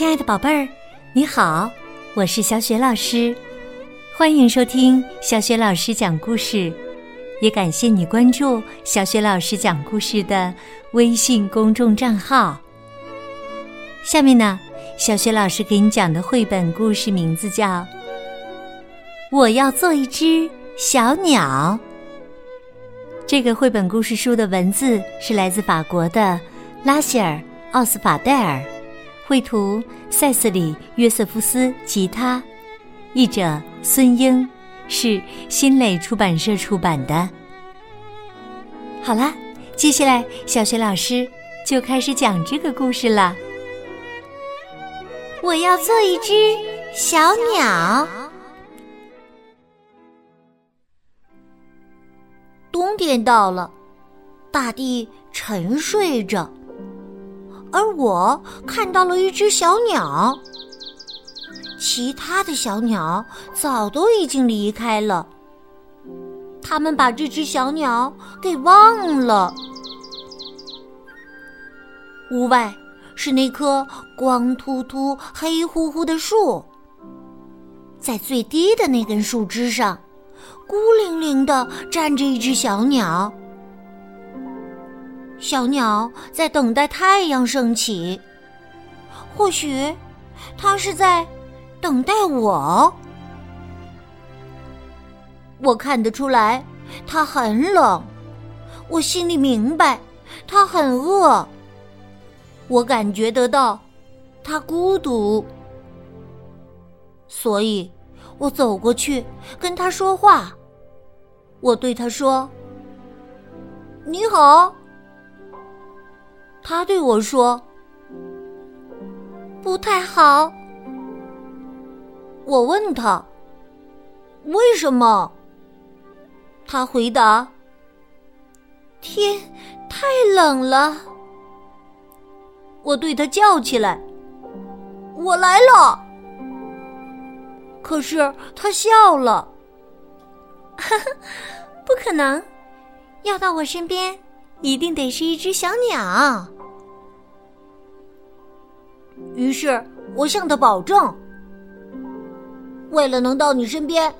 亲爱的宝贝儿，你好，我是小雪老师，欢迎收听小雪老师讲故事，也感谢你关注小雪老师讲故事的微信公众账号。下面呢，小雪老师给你讲的绘本故事名字叫《我要做一只小鸟》。这个绘本故事书的文字是来自法国的拉希尔·奥斯法戴尔。绘图塞斯里·约瑟夫斯，吉他，译者孙英，是新蕾出版社出版的。好啦，接下来小学老师就开始讲这个故事了。我要做一只小鸟。冬天到了，大地沉睡着。而我看到了一只小鸟，其他的小鸟早都已经离开了。他们把这只小鸟给忘了。屋外是那棵光秃秃、黑乎乎的树，在最低的那根树枝上，孤零零的站着一只小鸟。小鸟在等待太阳升起，或许它是在等待我。我看得出来，它很冷；我心里明白，它很饿。我感觉得到，它孤独，所以我走过去跟它说话。我对它说：“你好。”他对我说：“不太好。”我问他：“为什么？”他回答：“天太冷了。”我对他叫起来：“我来了！”可是他笑了：“不可能，要到我身边。”一定得是一只小鸟。于是我向他保证：“为了能到你身边，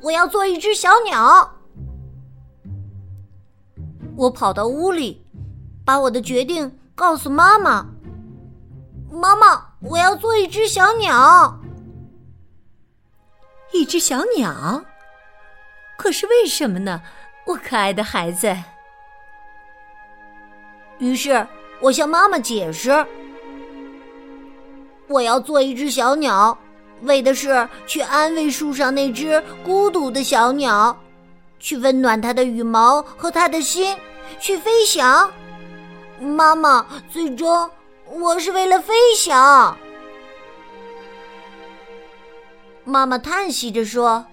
我要做一只小鸟。”我跑到屋里，把我的决定告诉妈妈：“妈妈，我要做一只小鸟。”一只小鸟？可是为什么呢？我可爱的孩子。于是我向妈妈解释：“我要做一只小鸟，为的是去安慰树上那只孤独的小鸟，去温暖它的羽毛和它的心，去飞翔。”妈妈，最终我是为了飞翔。妈妈叹息着说：“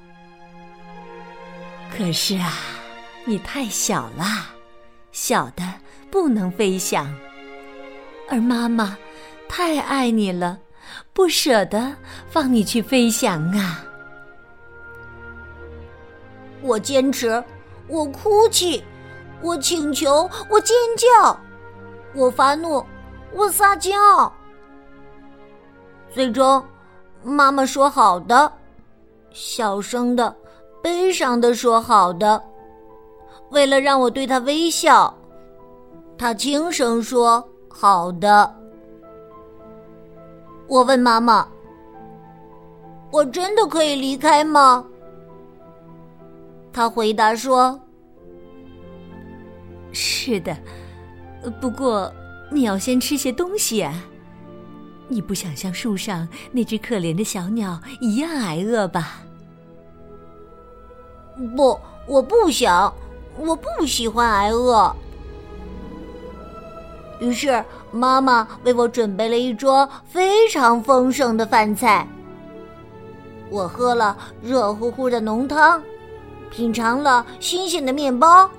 可是啊，你太小了，小的。”不能飞翔，而妈妈太爱你了，不舍得放你去飞翔啊！我坚持，我哭泣，我请求，我尖叫，我发怒，我撒娇。最终，妈妈说好的，小声的、悲伤的说好的，为了让我对她微笑。他轻声说：“好的。”我问妈妈：“我真的可以离开吗？”他回答说：“是的，不过你要先吃些东西啊。你不想像树上那只可怜的小鸟一样挨饿吧？”“不，我不想，我不喜欢挨饿。”于是，妈妈为我准备了一桌非常丰盛的饭菜。我喝了热乎乎的浓汤，品尝了新鲜的面包，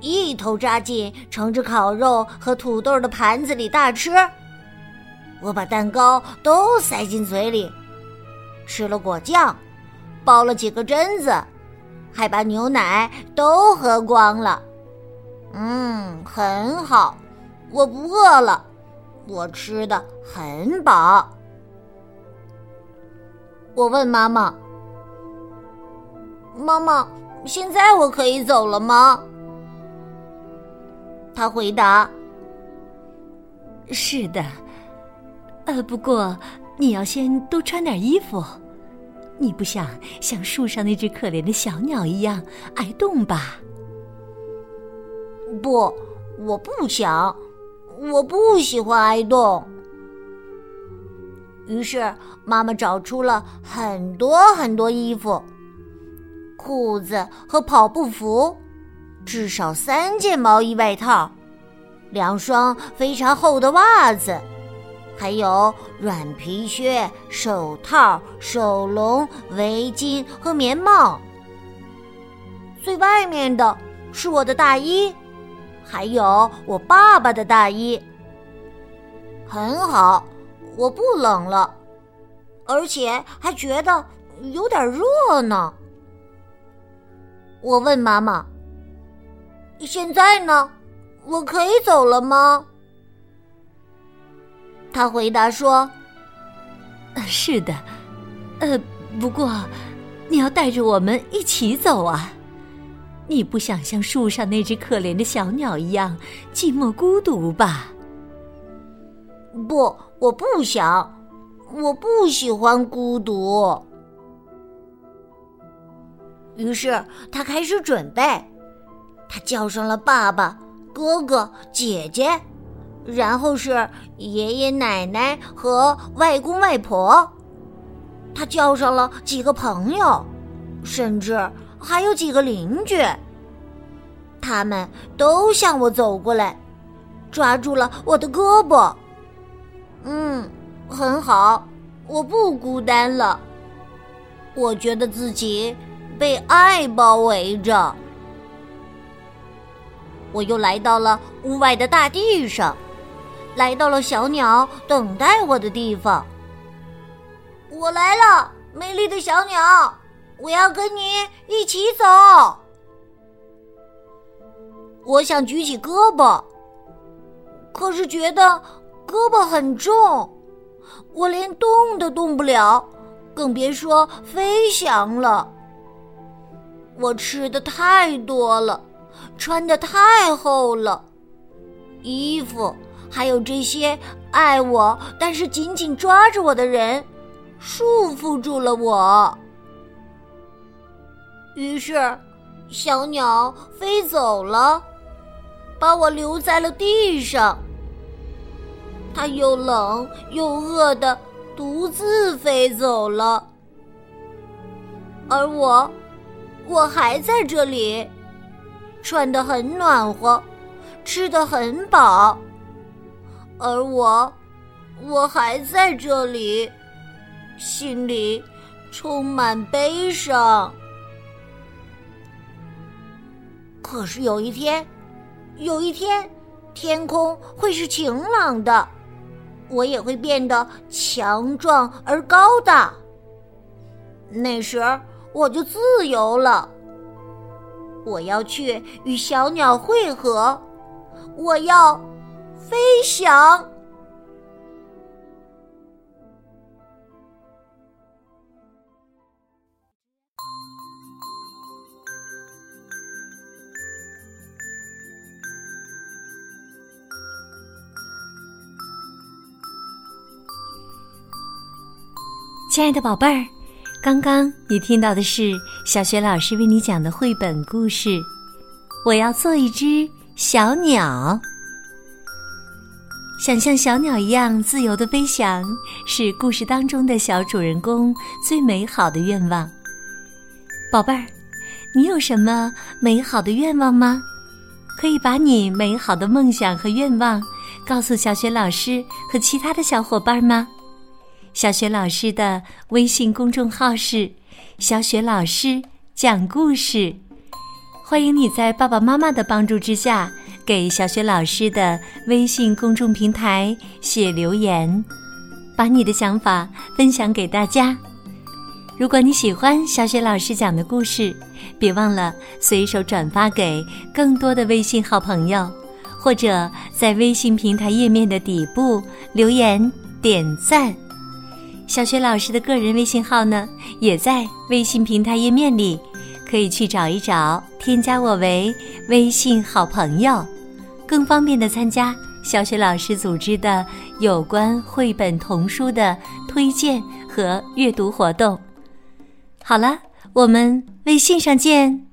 一头扎进盛着烤肉和土豆的盘子里大吃。我把蛋糕都塞进嘴里，吃了果酱，包了几个榛子，还把牛奶都喝光了。嗯，很好。我不饿了，我吃的很饱。我问妈妈：“妈妈，现在我可以走了吗？”她回答：“是的，呃，不过你要先多穿点衣服。你不想像树上那只可怜的小鸟一样挨冻吧？”“不，我不想，我不喜欢挨冻。”于是，妈妈找出了很多很多衣服、裤子和跑步服，至少三件毛衣外套，两双非常厚的袜子，还有软皮靴、手套、手笼、围巾和棉帽。最外面的是我的大衣，还有我爸爸的大衣。很好。我不冷了，而且还觉得有点热呢。我问妈妈：“现在呢？我可以走了吗？”她回答说：“是的，呃，不过你要带着我们一起走啊！你不想像树上那只可怜的小鸟一样寂寞孤独吧？”不。我不想，我不喜欢孤独。于是他开始准备，他叫上了爸爸、哥哥、姐姐，然后是爷爷奶奶和外公外婆。他叫上了几个朋友，甚至还有几个邻居。他们都向我走过来，抓住了我的胳膊。嗯，很好，我不孤单了。我觉得自己被爱包围着。我又来到了屋外的大地上，来到了小鸟等待我的地方。我来了，美丽的小鸟，我要跟你一起走。我想举起胳膊，可是觉得。胳膊很重，我连动都动不了，更别说飞翔了。我吃的太多了，穿的太厚了，衣服还有这些爱我但是紧紧抓着我的人，束缚住了我。于是，小鸟飞走了，把我留在了地上。它又冷又饿的独自飞走了，而我，我还在这里，穿得很暖和，吃得很饱，而我，我还在这里，心里充满悲伤。可是有一天，有一天，天空会是晴朗的。我也会变得强壮而高大。那时我就自由了。我要去与小鸟会合，我要飞翔。亲爱的宝贝儿，刚刚你听到的是小学老师为你讲的绘本故事。我要做一只小鸟，想像小鸟一样自由的飞翔，是故事当中的小主人公最美好的愿望。宝贝儿，你有什么美好的愿望吗？可以把你美好的梦想和愿望告诉小学老师和其他的小伙伴吗？小雪老师的微信公众号是“小雪老师讲故事”，欢迎你在爸爸妈妈的帮助之下，给小雪老师的微信公众平台写留言，把你的想法分享给大家。如果你喜欢小雪老师讲的故事，别忘了随手转发给更多的微信好朋友，或者在微信平台页面的底部留言点赞。小雪老师的个人微信号呢，也在微信平台页面里，可以去找一找，添加我为微信好朋友，更方便的参加小雪老师组织的有关绘本童书的推荐和阅读活动。好了，我们微信上见。